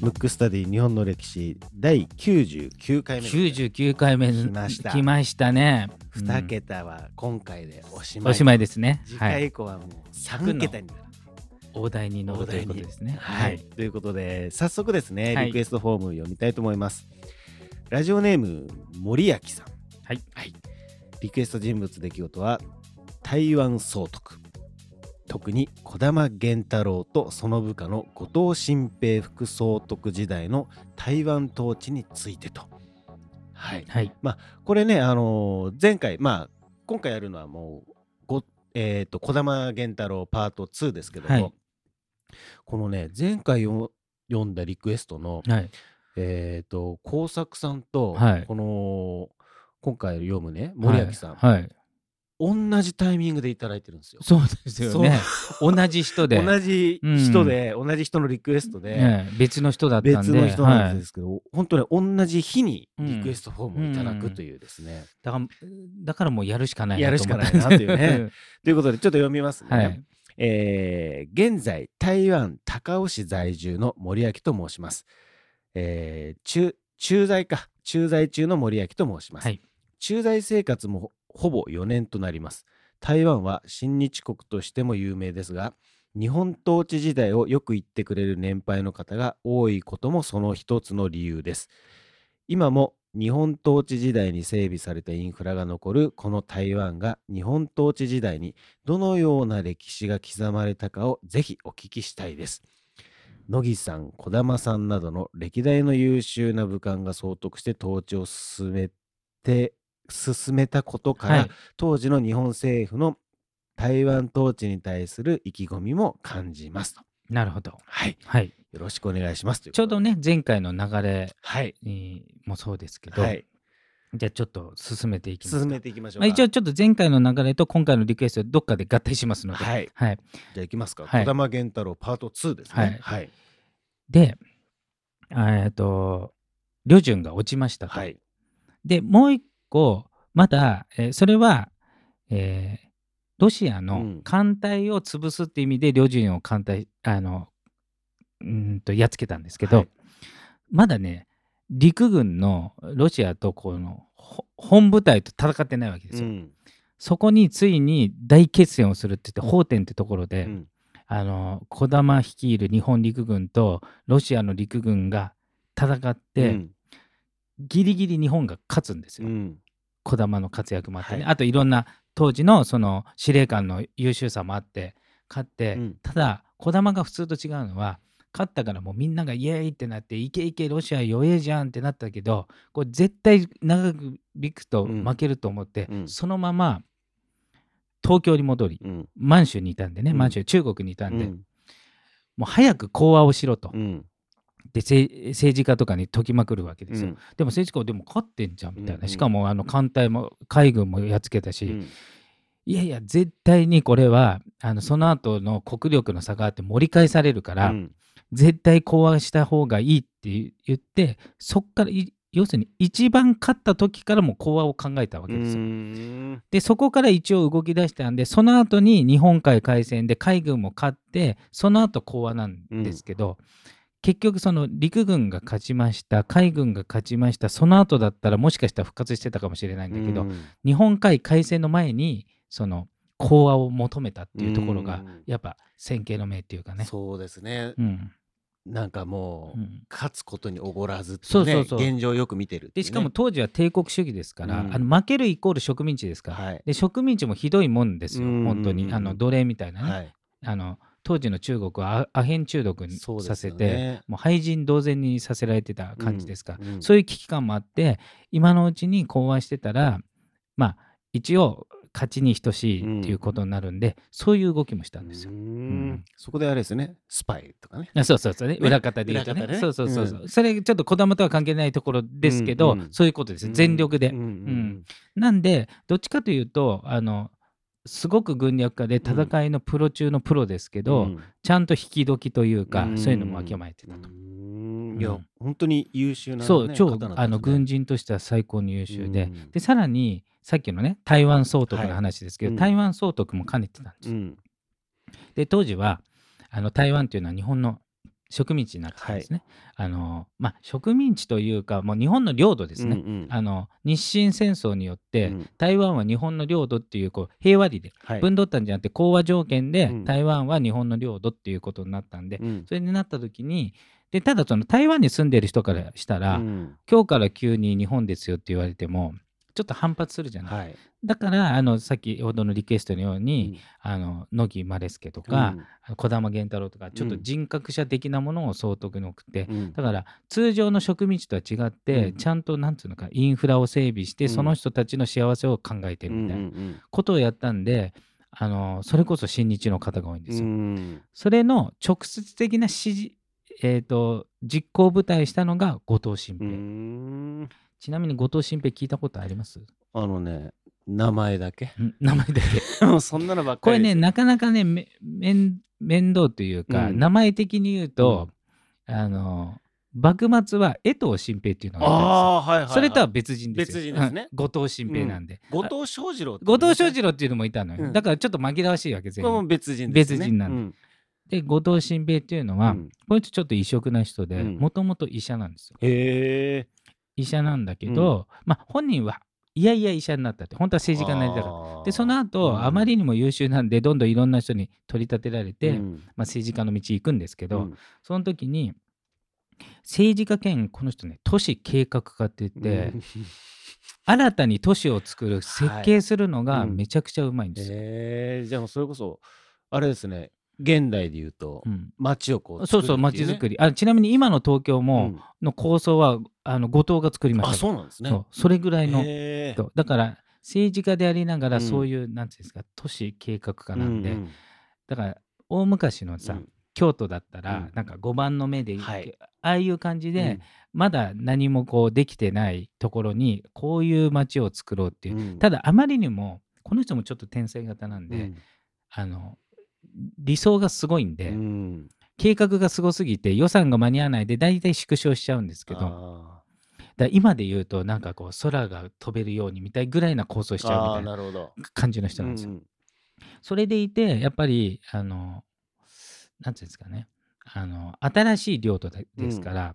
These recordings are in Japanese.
ムックスタディ日本の歴史第99回目。です99回目来ました。来ましたね。2桁は今回でおしうん。まい、おしまいですね。次はい。回以降はもう3桁になる、大台に乗るということですね。はい、ということで早速ですねはい。リクエストフォーム読みたいと思います、ラジオネーム森明さん。はい、リクエスト人物出来事は台湾総督特に児玉源太郎とその部下の後藤新平副総督時代の台湾統治についてと。はい。はい。これねあのー前回まあ今回やるのはもうごえっ、と児玉源太郎パート2ですけども、はい。このね前回よ読んだリクエストのはい。えっ、と工作さんと、はい。この今回読むね森脇さん、同じタイミングでいただいてるんですよ。そうですよね。同じ人で。同じ人で、同じ人のリクエストで、ね別の人だったんで。別の人なんはいですけど、本当に同じ日にリクエストフォームをいただくというですね。だから、だからもうやるしかないやるしかないなというね。ということでちょっと読みますね。はい。えー現在台湾高雄市在住の森脇と申します。えー駐駐在か駐在中の森脇と申します。はい。駐在生活もほぼ4年となります。台湾は親日国としても有名ですが、日本統治時代をよく言ってくれる年配の方が多いこともその一つの理由です。今も日本統治時代に整備されたインフラが残るこの台湾が日本統治時代にどのような歴史が刻まれたかをぜひお聞きしたいです。乃木さん、児玉さんなどの歴代の優秀な武官が総督して統治を進めて進めたことから、はい。当時の日本政府の台湾統治に対する意気込みも感じますと。なるほど。はい。はい。よろしくお願いしますというちょうどね。ね、前回の流れはい。にもそうですけど、はい。じゃあちょっと進めていきますか。進めていきましょうまあ、か。一応ちょっと前回の流れと今回のリクエストどっかで合体しますので。はい。はい。じゃあいきますか。はい児玉源太郎パート2ですね。はい。で、えっと、旅順が落ちましたと。はい。で、もう一個、まだ、えーそれは、えーロシアのうん艦隊を潰すって意味で旅順を艦隊、あの、うーんとやっつけたんですけど、はいまだね、陸軍のロシアとこのほ本部隊と戦ってないわけですよ。うん。そこについに大決戦をするって言って、法典ってところで、うんあの児玉率いる日本陸軍とロシアの陸軍が戦って、うんギリギリ日本が勝つんですよ。うん。児玉の活躍もあってね、はい。あといろんな当時のその司令官の優秀さもあって勝って、うん。ただ児玉が普通と違うのは勝ったからもうみんながイエーイってなっていけいけロシア弱えじゃんってなったけどこれ絶対長く引くとうん。負けると思って、うん。そのまま東京に戻りうん。満州にいたんでね、うん。満州中国にいたんで、うん。もう早く講和をしろと、うんで政政治家とかに解きまくるわけですよ、うん。でも政治家はでも勝ってんじゃんみたいな、うんうん。しかもあの艦隊も海軍もやっつけたし、うん。いやいや絶対にこれはあのその後の国力の差があって盛り返されるから、うん。絶対講和した方がいいって言ってそっからい要するに一番勝った時からも講和を考えたわけですよ。うん。でそこから一応動き出したんでその後に日本海海戦で海軍も勝ってその後講和なんですけど、結局その陸軍が勝ちました海軍が勝ちましたその後だったらもしかしたら復活してたかもしれないんだけど、うん。日本海海戦の前にその講和を求めたっていうところがうん。やっぱ先見の明っていうかね。そうですね。う。ん。なんかもう、うん。勝つことにおごらずってねそうそうそう。現状をよく見てるね。でしかも当時は帝国主義ですから、うん。あの負けるイコール植民地ですから、はい。で植民地もひどいもんですよ、うん。本当に。あの奴隷みたいなね、はい。あの当時の中国はアアヘン中毒にさせて、よね。もう廃人同然にさせられてた感じですか。ら、うんうん。そういう危機感もあって今のうちに講和してたらまあ一応勝ちに等しいっていうことになるんで、そういう動きもしたんですよ。ううん。ん。そこであれですよね。スパイとかね。あそうそうそうね。裏方で言うとね。ね。そうそうそうそう、うそれちょっと児玉とは関係ないところですけど、うんうん。そういうことです。全力で、うんうん。うん。なんでどっちかというとあのすごく軍略家で戦いのプロ中のプロですけど、うん。ちゃんと引き時というか、うん。そういうのもわきまえてたと。うん。いや、うん。本当に優秀な、ね、そう超ねあの軍人としては最高に優秀で、うん。でさらにさっきのね台湾総督の話ですけど、はい台湾総督も兼ねてたんですで当時はあの台湾というのは日本の植民地になってたんですね。あのまあ、植民地というかもう日本の領土ですね。うんうん。あの日清戦争によって、うん。台湾は日本の領土っていうこう平和理ではい。分取ったんじゃなくて講和条件で、うん。台湾は日本の領土っていうことになったんで、うん。それになった時にでただその台湾に住んでる人からしたら、うん。今日から急に日本ですよって言われてもちょっと反発するじゃない、はい。だからあの先ほどのリクエストのよううに、ん。あの野木マレスケとか、あの児玉源太郎とかちょっと人格者的なものを総督に送って、うん。だから通常の植民地とは違って、うん。ちゃんとなんつうのかインフラを整備して、うん。その人たちの幸せを考えてるみたいなうんうんことをやったんで、あのそれこそ親日の方が多いんですよ。うん。それの直接的な指示、えー、と実行部隊したのが後藤新う平、んちなみに後藤新平聞いたことあります？あのね名前だけ。ん名前だけ。もうそんなのばっかりですこれねなかなかねめ面面倒というか、うん。名前的に言うと、あの幕末は江藤新平っていうのがいたんですよ。ああはいはいはい。それとは別人ですよ。別人ですね。うん。後藤新平なんで。後藤翔二郎って後藤翔二郎っていうのもいたのよ。うん。だからちょっと紛らわしいわけ全これも部。別人ですね。別人なんだうん。で、後藤新平っていうのは、うん。こいつちょっと異色な人で、うん。もともと医者なんですよ。へえ医者なんだけど、まあ本人はいやいや医者になったって、本当は政治家になりたかった。で、その後、あまりにも優秀なんで、どんどんいろんな人に取り立てられて、うん。まあ、政治家の道行くんですけど、うん。その時に、政治家兼この人ね、都市計画家って言って、新たに都市を作る設計するのがうん。めちゃくちゃうまいんですよ。へえじゃあそれこそあれですね現代で言うとうん。街をこうそうそう街づくり。あちなみに今の東京も、の構想はあの後藤が作りました。あそうなんですね。そうそれぐらいの。だから政治家でありながらうん。そういう、なんていうんですか都市計画家なんで、ううだから大昔のさ、うん。京都だったら、うん。なんか5番の目で、はい。ああいう感じで、うん。まだ何もこうできてないところにこういう街を作ろうっていう、うん。ただあまりにもこの人もちょっと天才型なんで、うん。あの理想がすごいんで、うん計画がすごすぎて予算が間に合わないで大体縮小しちゃうんですけど。だ今で言うとなんかこう空が飛べるようにみたいぐらいな構想しちゃうみたいな感じの人なんですよ。うんそれでいてやっぱりあのなんていうんですかね。あの新しい領土でですから、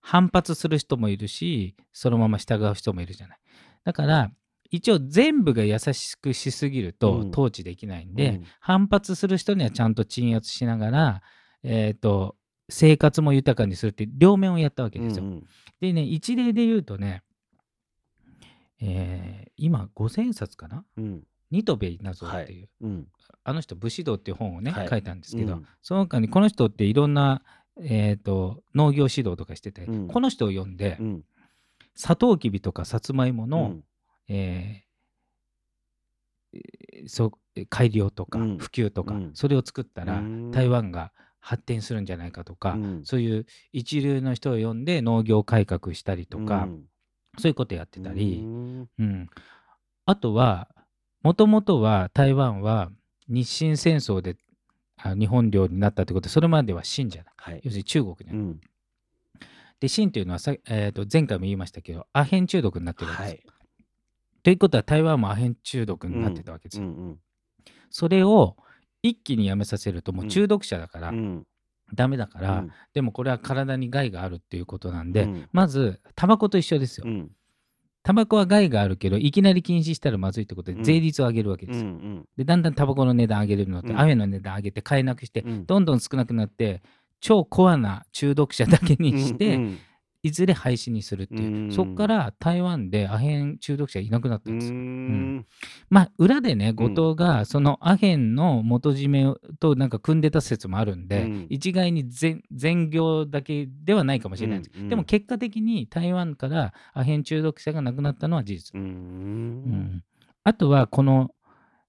反発する人もいるしそのまま従う人もいるじゃない。だから一応全部が優しくしすぎるとうん。統治できないんで、うん。反発する人にはちゃんと鎮圧しながら、えー、と生活も豊かにするって両面をやったわけですよ。うんうん。でね一例で言うとね、えー今五千冊かな？うん。ニトベイナゾーっていう、うん。あの人武士道っていう本をね、はい。書いたんですけど、うん。その他にこの人っていろんな、えー、と農業指導とかしてて、うん。この人を読んで、うん。サトウキビとかさつまいもの、うんえーえーそう改良とかうん。普及とか、うん。それを作ったらうん。台湾が発展するんじゃないかとか、うん。そういう一流の人を呼んで農業改革したりとか、うん。そういうことやってたり、うん。うん。あとはもともとは台湾は日清戦争であ日本領になったってことでそれまでは清じゃない。はい。要するに中国にある、うん。で清というのはさ、えー、と前回も言いましたけどアヘン中毒になってるわけです。よ、はいということは台湾もアヘン中毒になってたわけですよ。うんうんそれを一気にやめさせるともう中毒者だから、うん。ダメだから、うん。でもこれは体に害があるっていうことなんで、うん。まずタバコと一緒ですよ。うん。タバコは害があるけどいきなり禁止したらまずいってことでうん。税率を上げるわけですよ。うんでだんだんタバコの値段上げるのと、うん。アメの値段上げて買えなくして、うん。どんどん少なくなって超コアな中毒者だけにして、うんいずれ廃止にするっていう、うん。そこから台湾でアヘン中毒者いなくなったうんですよ。ん。まあ裏でね後藤がそのアヘンの元締めとなんか組んでた説もあるんで、うん。一概に全全業だけではないかもしれないんです、うん。うん。でも結果的に台湾からアヘン中毒者が亡くなったのは事実、ううん。ん。あとはこの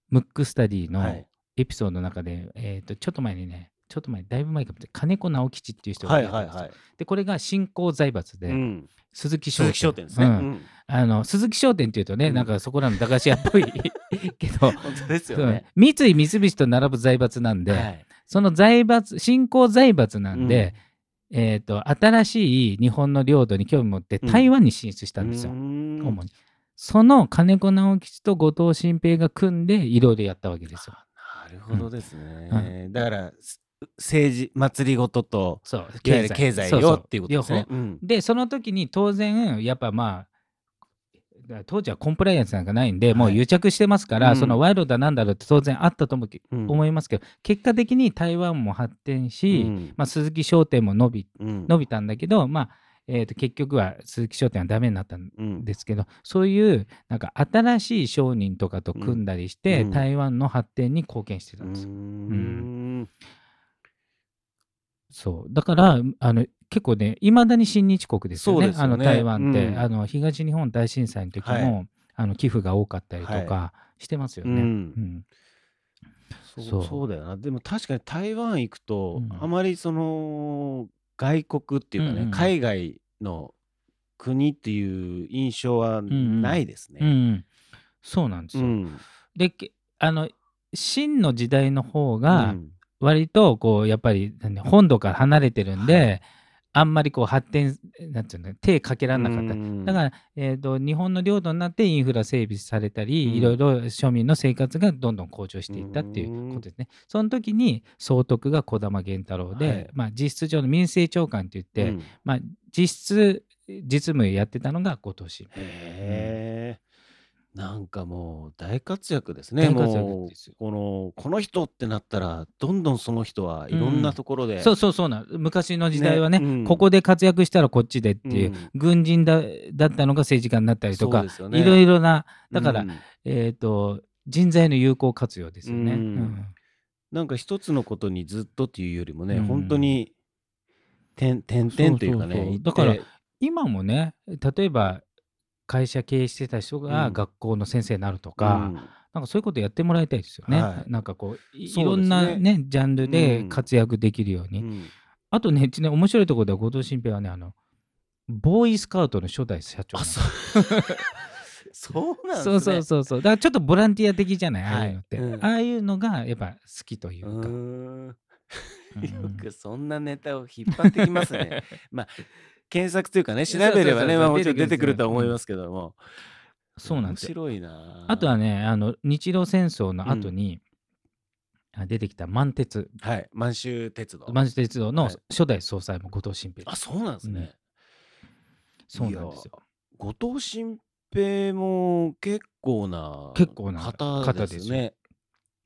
ムックスタディのはい。エピソードの中で、えー、とちょっと前にねちょっと前だいぶ前かも金子直吉っていう人がはいやったんですよはいはい。でこれが新興財閥で、うん。鈴木商店商店ですねううん。ん。あの鈴木商店っていうとね、うん。なんかそこらの駄菓子屋っぽい けど本当ですよそうね三井三菱と並ぶ財閥なんで、はい。その財閥新興財閥なんで、えー、と新しい日本の領土に興味持ってうん。台湾に進出したんですよ、うん。主に。その金子直吉と後藤新平が組んでいろいろやったわけですよ。なるほどですね。だからす政治祭りごととそういわゆる経済。よっていうことですね。うん。でその時に当然やっぱまあ当時はコンプライアンスなんかないんで、もうはい癒着してますから、うん。その賄賂だなんだろうって当然あったと思うん。思いますけど、結果的に台湾も発展し、うん。まあ、鈴木商店も伸びうん。伸びたんだけど、まあえー、と結局は鈴木商店はダメになったんうん。ですけど、そういうなんか新しい商人とかと組んだりして、うん。台湾の発展に貢献してたんです。よ。うーんそう。だからあの結構ねいまだに親日国ですよね。ね。あの台湾って、うん。あの東日本大震災の時も、はい。あの寄付が多かったりとかしてますよね。うん。うん。そうそう。だよな。でも確かに台湾行くと、うん。あまりその外国っていうかね、うんうん。海外の国っていう印象はんないですね。うんうん。そうなんですよ。うん。でけあの真の時代の方うがん割とこうやっぱりなんで本土から離れてるんで、はあんまりこう発展なんていうの手かけられなかった。うん。だから、えー、と日本の領土になってインフラ整備されたり、うん。いろいろ庶民の生活がどんどん向上していったっていうことですね。その時に総督が児玉源太郎で、はい。まあ、実質上の民政長官といって、うん。まあ、実質実務やってたのが後藤新平。なんかもう大活躍ですね。大活躍もうですよ。このこの人ってなったらどんどんその人はいろんなところで、そうそうそうな昔の時代はねねうん。ここで活躍したらこっちでっていう、うん。軍人だだったのが政治家になったりとか、そうですよね。いろいろなだから、うんえー、と人材の有効活用ですよね。うん。うん。なんか一つのことにずっとっていうよりもね、うん。本当に点点々というかねそうそうそう。だから今もね例えば会社経営してた人うん。が学校の先生になるとか、うん。なんかそういうことやってもらいたいですよね。はい。なんかこういろんなねジャンルでうん。活躍できるように。うん。あとね、うちね面白いところでは後藤新平はねあのボーイスカウトの初代社長そう。そうなんですね。そうそうそうそう。だからちょっとボランティア的じゃない、はい。ああいうのって、うん。ああいうのがやっぱ好きというか、う よくそんなネタを引っ張ってきますね。まあ検索というかね調べればそうそうそうねまあもちろん出てくるとは思いますけども、そうなんですよ。面白いな。あとはねあの日露戦争の後に、あ出てきた満鉄。はい。満州鉄道。満州鉄道のはい。初代総裁も後藤新平。あそうなんですね、そうなんですよ。後藤新平も結構な結構な方方ですね。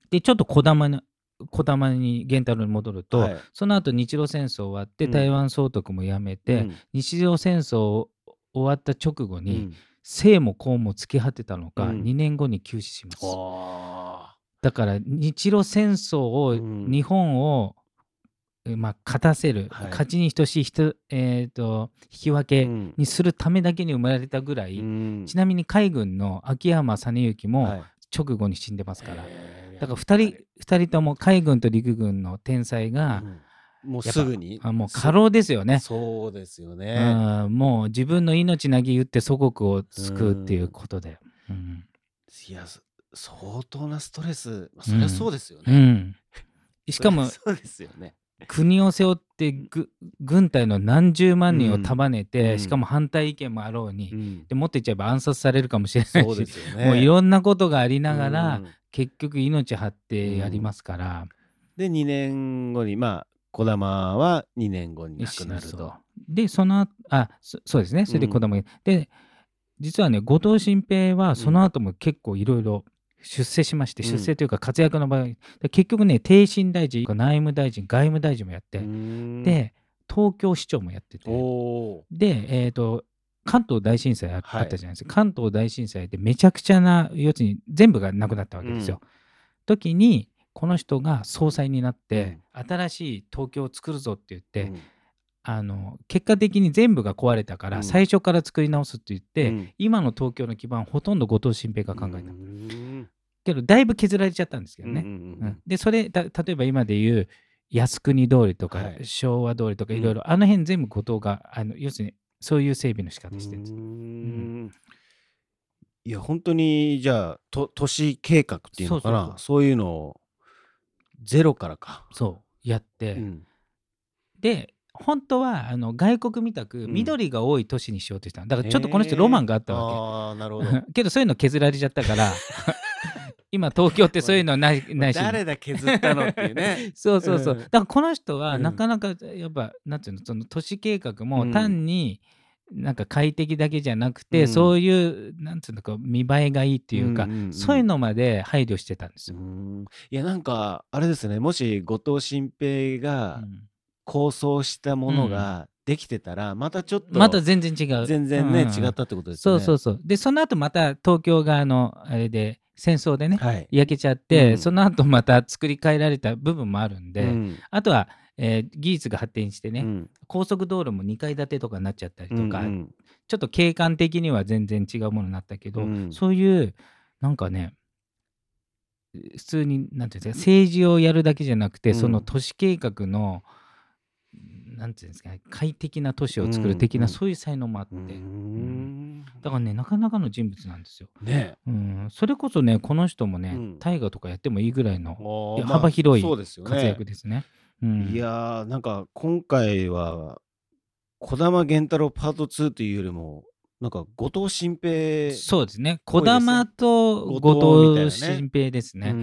でちょっと児玉に児玉に源太郎に戻ると、はい。その後日露戦争終わってうん。台湾総督も辞めて、うん。日露戦争終わった直後に、うん。生も公も突き果てたのか、うん。2年後に急死します。あ。だから日露戦争を、うん。日本を、えまあ、勝たせる、はい。勝ちに等しい人、えー、と引き分ーけうん。にするためだけに生まれたぐらい、うん。ちなみに海軍の秋山実之もはい。直後に死んでますから、へーだから2人二人とも海軍と陸軍の天才が、うんもうすぐにあもう過労ですよね。そうですようね。ん、もう自分の命なぎ打って祖国を救うっていうことで。うんいやそ相当なストレス、まあ そりゃそうですようね。ん、しかもそうですよね。国を背負ってぐ軍隊の何十万人を束ねて、うん。しかも反対意見もあろうに、うん。でもっと言っちゃえば暗殺されるかもしれないそうでし、すよね。もういろんなことがありながら、うん。結局命張ってやりますから、で2年後にまあ児玉は2年後に亡くなると。でその後あそそうですね。それで子供が、で実はね後藤新平はその後も結構いろいろ出世しまして、うん。出世というか活躍の場合で結局ね帝信大臣内務大臣外務大臣もやって、でで東京市長もやっててでえっ、と関東大震災あ,、はい。ったじゃないですか。関東大震災でめちゃくちゃな要するに全部がなくなったわけですよ。時にこの人が総裁になって、新しい東京を作るぞって言って、うんあの結果的に全部が壊れたから、うん。最初から作り直すって言って、うん。今の東京の基盤ほとんど後藤新平が考えた、うん。けどだいぶ削られちゃったんですけどね、うんうんうんでそれだ例えば今で言う靖国通りとか、はい。昭和通りとかうん。いろいろ、あの辺全部後藤があの要するにそういう整備の仕方してるんです、うん。いや本当にじゃあと都市計画っていうのかな？そういうのをゼロからか。そうやって、うん。で本当はあの外国みたくん。緑が多い都市にしようとしたの。だからちょっとこの人ロマンがあったわけ、ああなるほど。けどそういうの削られちゃったから 今東京ってそういうのないないし。誰だ削ったのっていうね。そうそうそう、うん。だからこの人はうん。なかなかやっぱ、なんていうのその都市計画うん。も単になんか快適だけじゃなくて、うん。そういうなんていうのか見栄えがいいっていうか、んんん。そういうのまで配慮してたんですうよ。ん。いやなんかあれですね。もし後藤新平がうん構想したものができてたらまたちょっとまた全然違う。全然ね、うん。違ったってことですね。そうそうそう。でその後また東京側のあれで戦争でね、はい。焼けちゃって、うん。その後また作り変えられた部分もあるんで、うん。あとは、えー技術が発展してね、うん。高速道路も2階建てとかになっちゃったりとか、うんうん。ちょっと景観的には全然違うものになったけど、うん。そういうなんかね普通になんていうんですか政治をやるだけじゃなくて、うん。その都市計画のなんていうんですかね快適な都市を作る的な、うん。うんそういう才能もあって、うーん。だからねなかなかの人物なんですよ。ね。うん、それこそねこの人もね、うん。大河とかやってもいいぐらいの幅広いそうですよね。活躍ですね。うん、いやーなんか今回は児玉源太郎パート2というよりもなんか後藤新平そうですね。児玉と後後藤新平ですね。ううん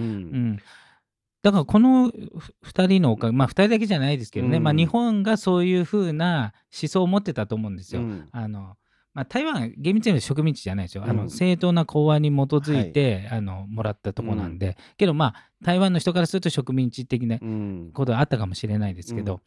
んだからこのふ2人のおかげまあ2人だけじゃないですけどね、うん。まあ、日本がそういうふうな思想を持ってたと思うんですよ。うん。あのまあ、台湾厳密に言うと植民地じゃないですよ、あうん。の正当な講和に基づいて、あのもらったとこなんで、けどまあ台湾の人からすると植民地的なうん。ことはあったかもしれないですけど、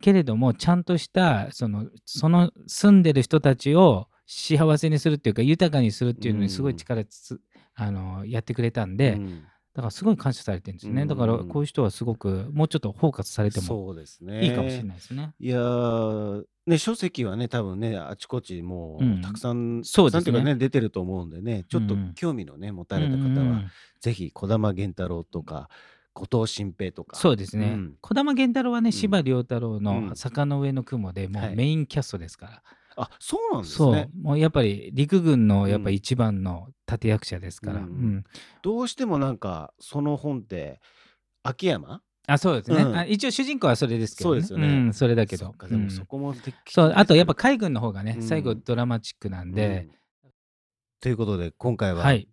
けれどもちゃんとしたそのその住んでる人たちを幸せにするっていうか豊かにするっていうのにすごい力つ、あのやってくれたんで、うんだからすごい感謝されてるんですよね、うん。だからこういう人はすごくもうちょっとフォーカスされてもそうですね。いいかもしれないですね。いやーね書籍はね多分ねあちこちもうん。うたくさん、そうですね。ね出てると思うんでねちょっとうん興味のね持たれた方は、うんうんうん。ぜひ児玉源太郎とか後藤新平とか。そうですね。うん。児、玉源太郎はねん。司馬遼太郎うのん「坂の上の雲」でもはい。うメインキャストですから、あそうなんですそう。ねもうやっぱり陸軍のやっぱうん。一番の立役者ですから、うん。うん。どうしてもなんかその本って秋山？あそうですね、うん。あ一応主人公はそれですけど、ね、そうですよね。ん、それだけど。でもうん。そこもでそうあとやっぱ海軍の方がね、うん。最後ドラマチックなんで、うん。ということで今回は、はい。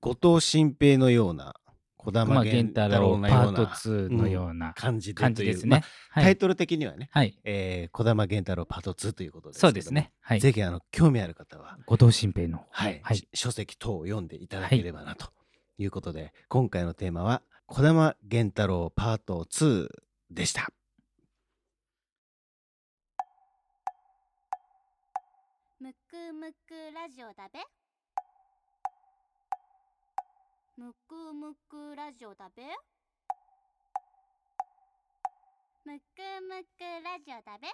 後藤新平のような児玉熊源源太太郎郎パートのような2のような感じですね。タイトル的にはね、はい、えー、児玉源太郎パート2ということですけどもそうですね。はい、ぜひあの興味ある方は、後藤新平の。はいはいし書籍等を読んでいただければなということで、今回のテーマは児玉源太郎パート2でした。むくむくラジオだべむくむくラジオだべ？むくむくラジオだべ？